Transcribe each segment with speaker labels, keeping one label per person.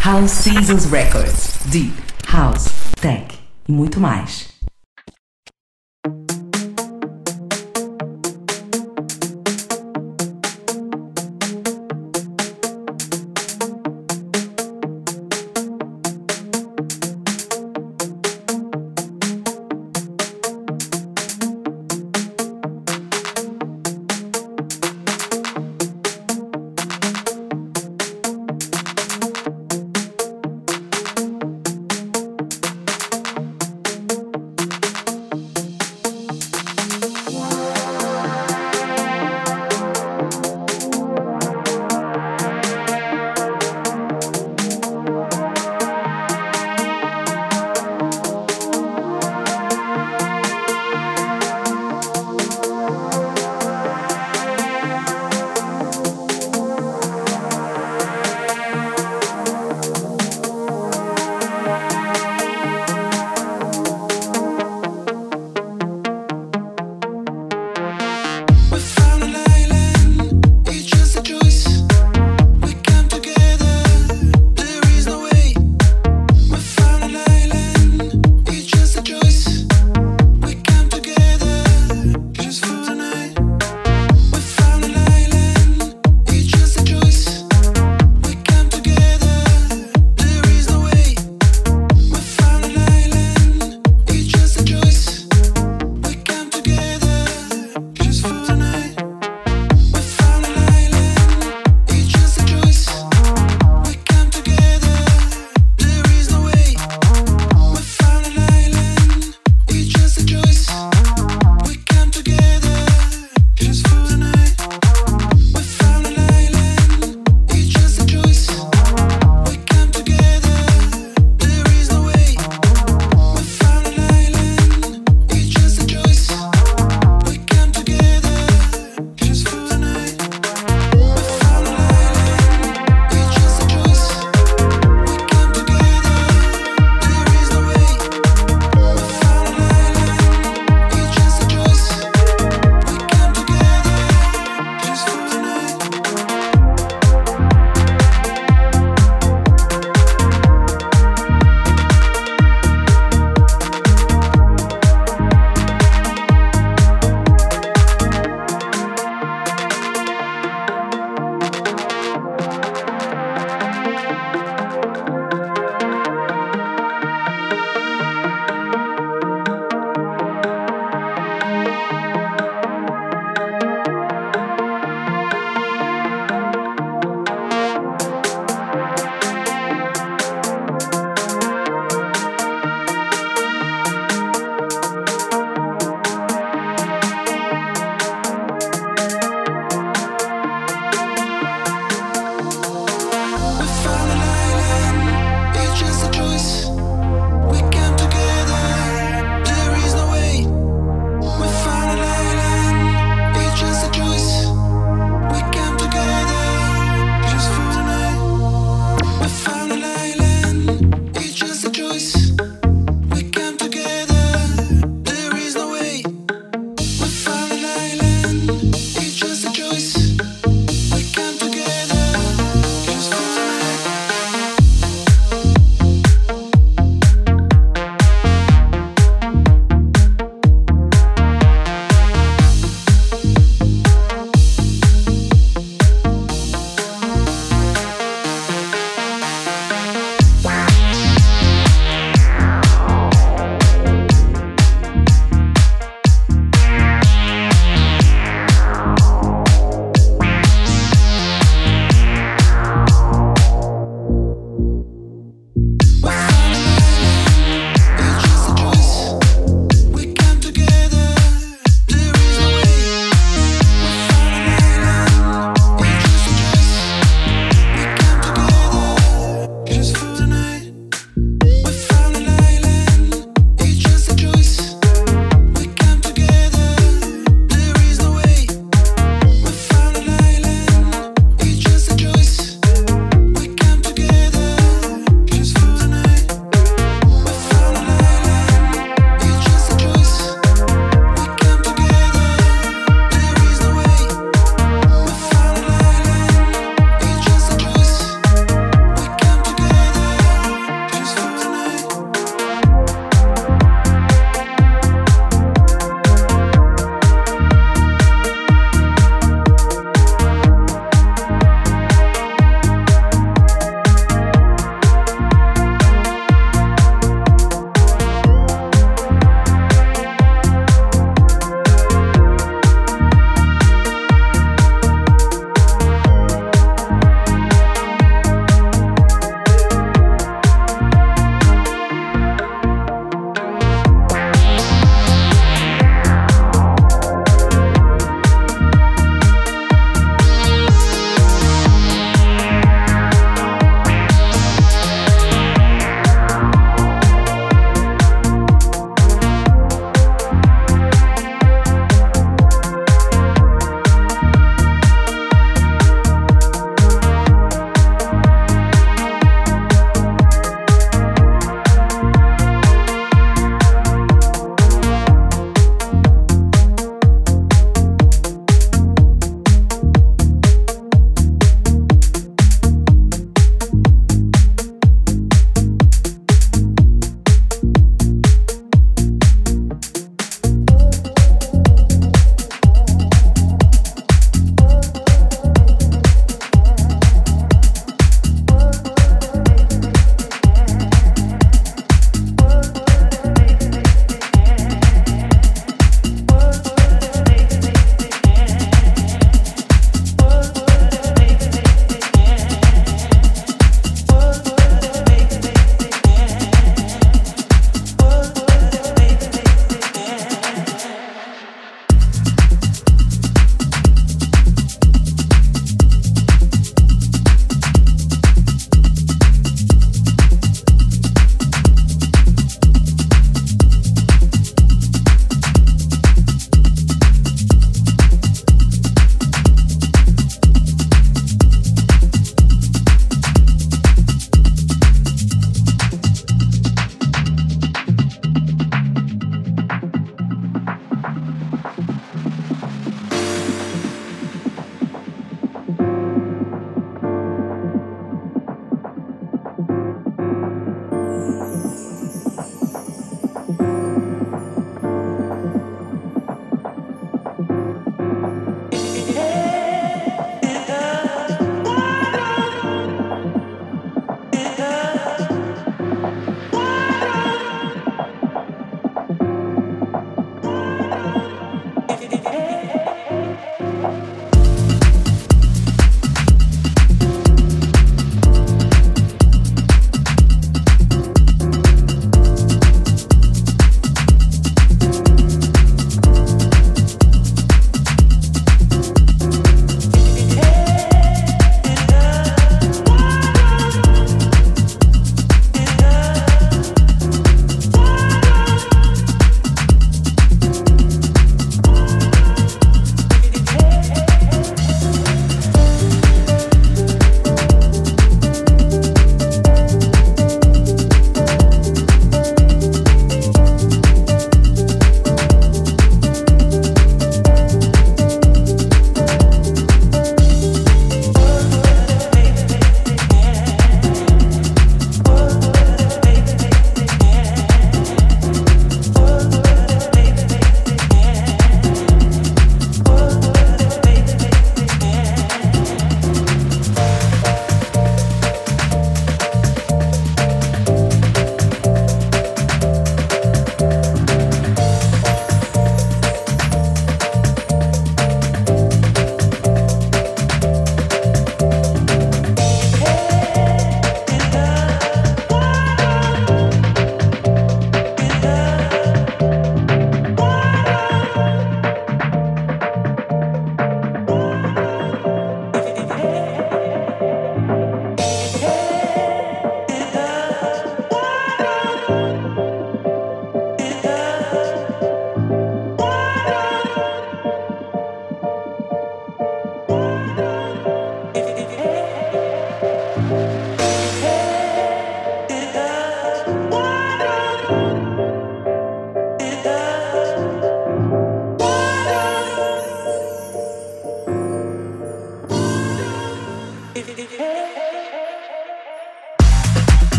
Speaker 1: House Seasons Records, Deep House, Tech e muito mais.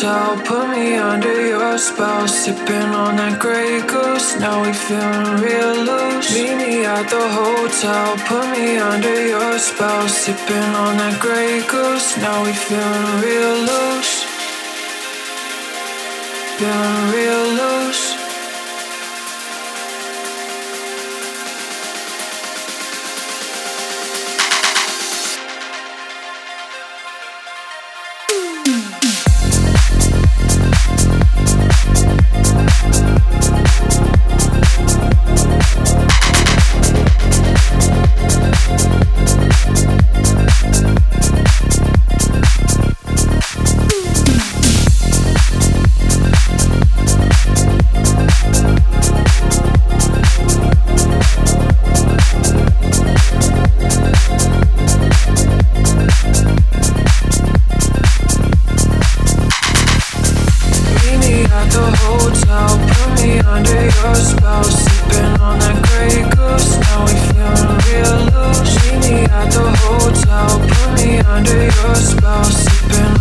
Speaker 2: hotel, put me under your spell. Sipping on that grey goose, now we feeling real loose. Meet me at the hotel, put me under your spell. Sipping on that grey goose, now we feeling real loose. Feeling real loose. at the hotel, put me under your spell, sipping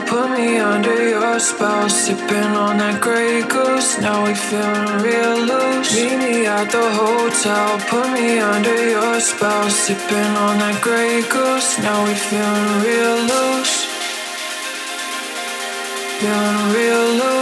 Speaker 2: put me under your spell. Sipping on that grey goose. Now we feeling real loose. Meet me at the hotel. Put me under your spell. Sipping on that grey goose. Now we feeling real loose. Feeling real loose.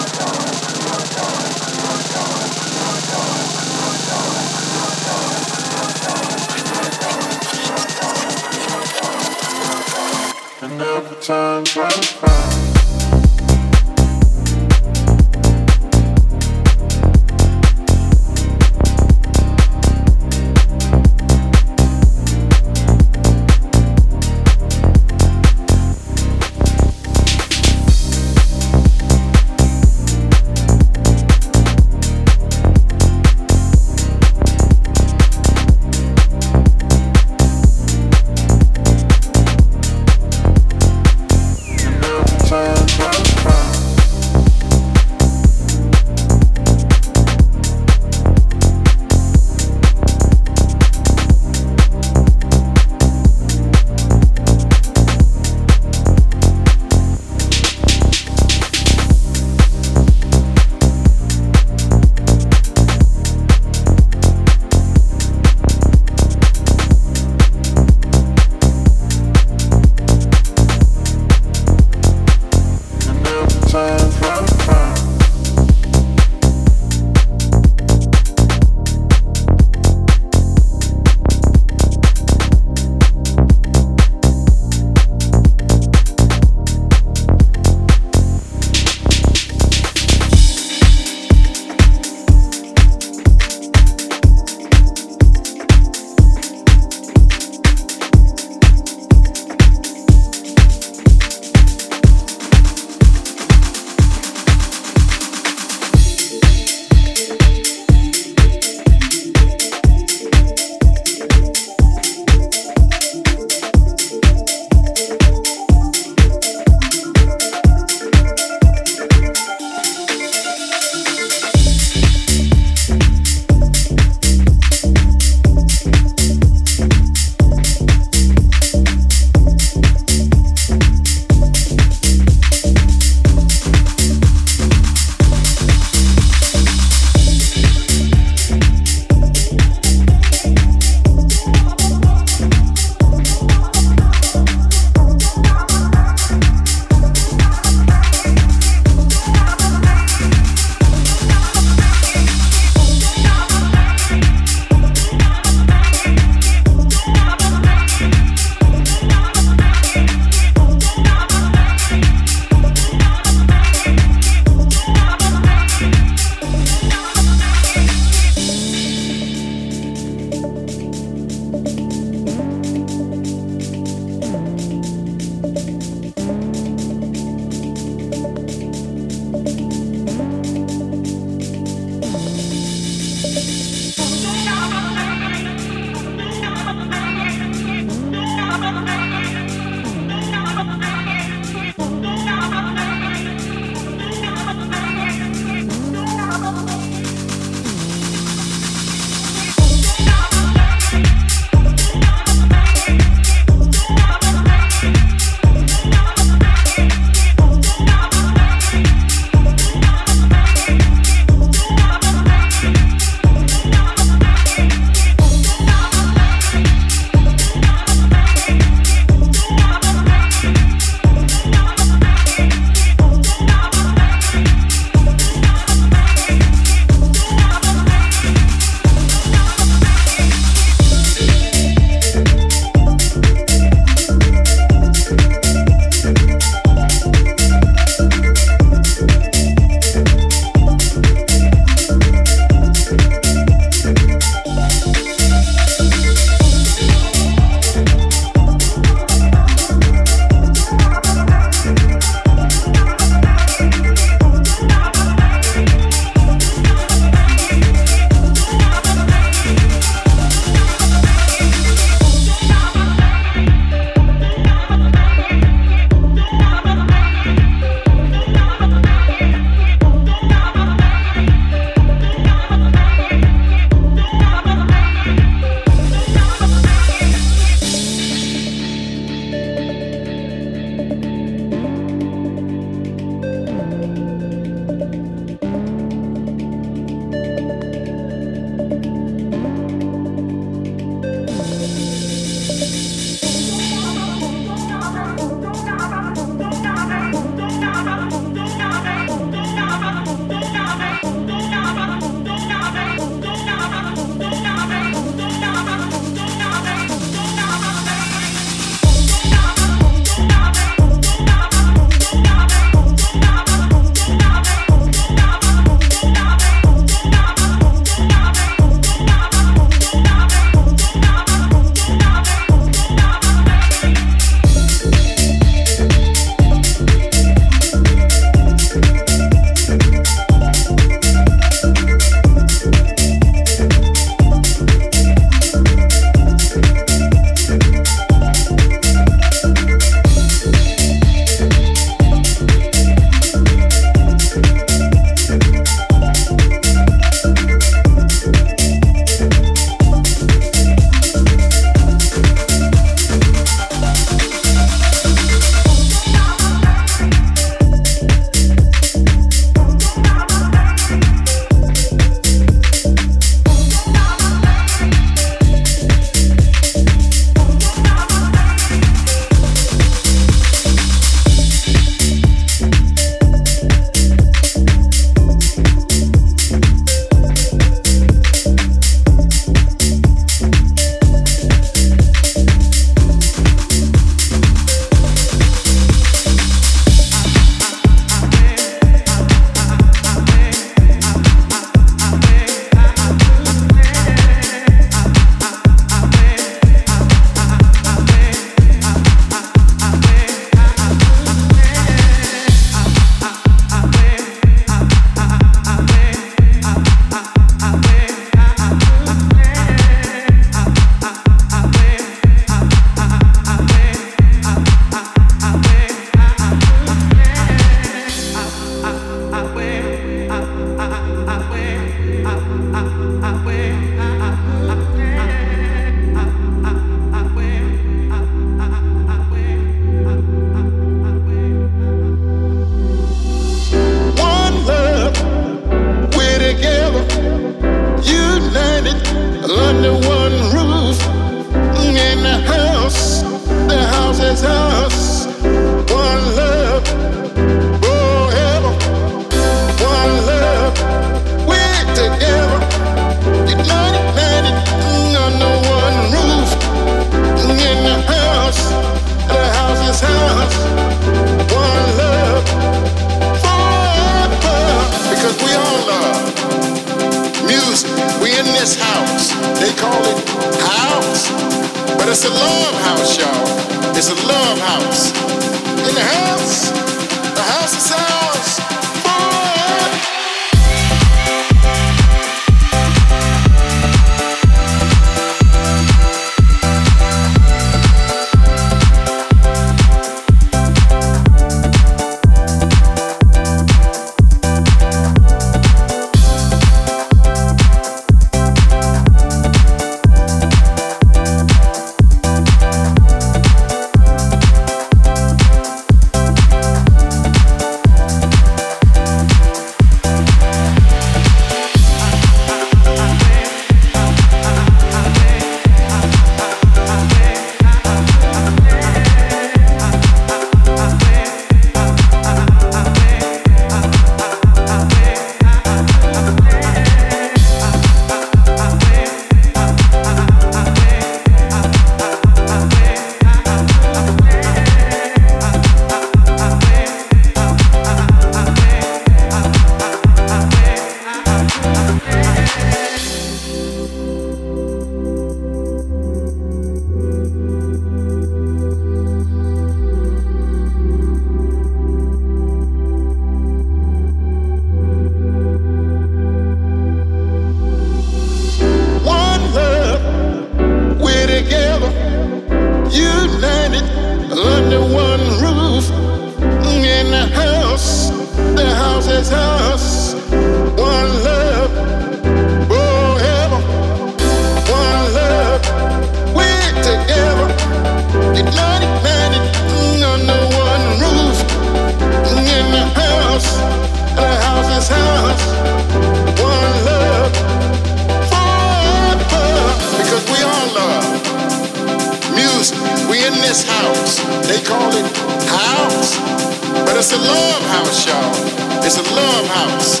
Speaker 3: it's a love house, y'all. It's a love house.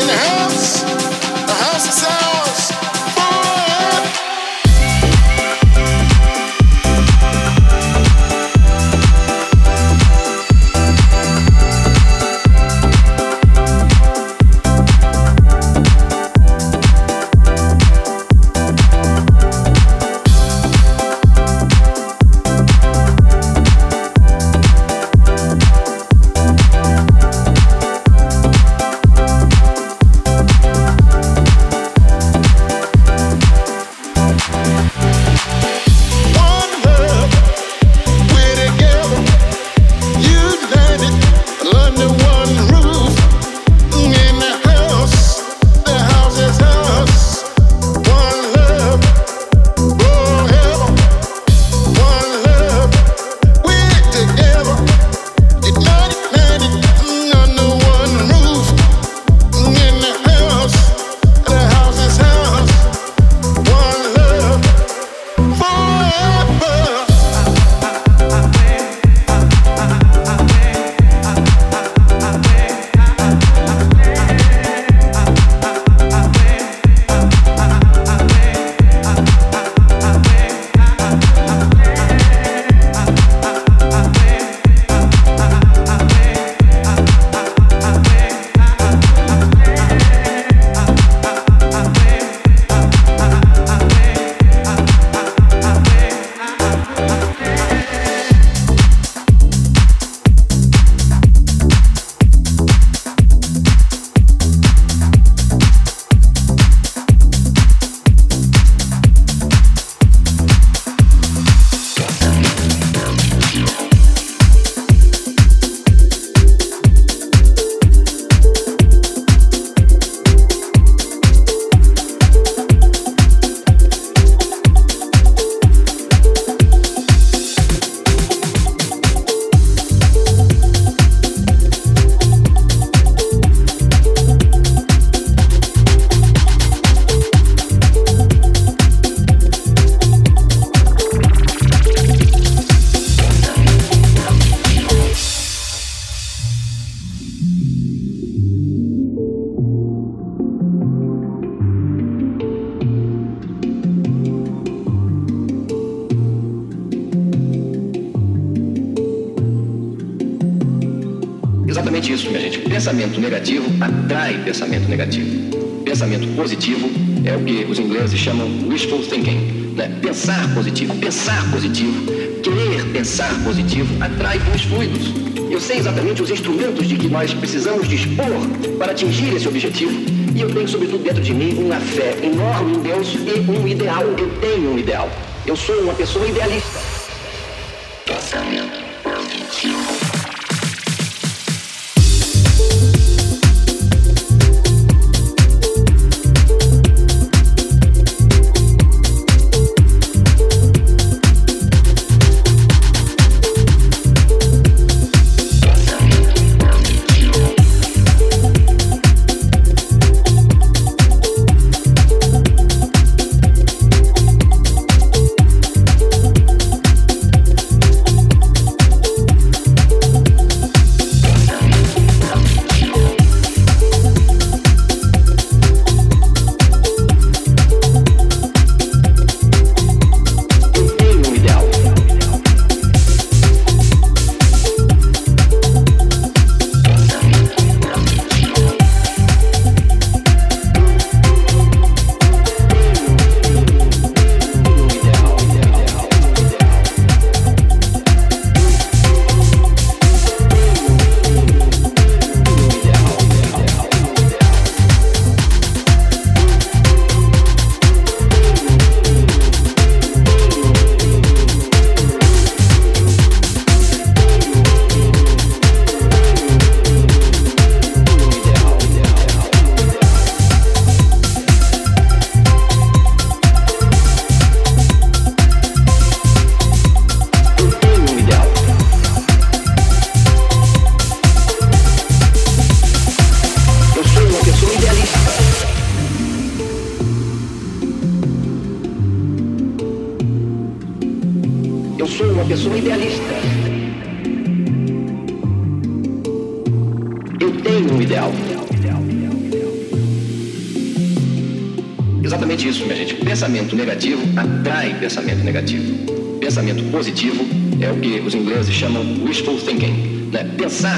Speaker 3: In the house, the house is ours.
Speaker 4: Exatamente isso, minha gente. Pensamento negativo atrai pensamento negativo. Pensamento positivo é o que os ingleses chamam wishful thinking. Né? Pensar positivo, pensar positivo, querer pensar positivo atrai bons fluidos. Eu sei exatamente os instrumentos de que nós precisamos dispor para atingir esse objetivo. E eu tenho, sobretudo, dentro de mim uma fé enorme em Deus e um ideal. Eu tenho um ideal. Eu sou uma pessoa idealista.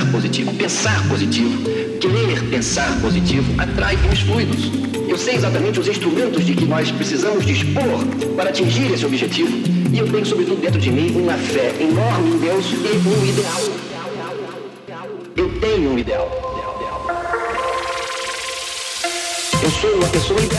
Speaker 4: pensar positivo, pensar positivo, querer pensar positivo atrai os fluidos. Eu sei exatamente os instrumentos de que nós precisamos dispor para atingir esse objetivo e eu tenho, sobretudo, dentro de mim uma fé enorme em Deus e um ideal. Eu tenho um ideal. Eu sou uma pessoa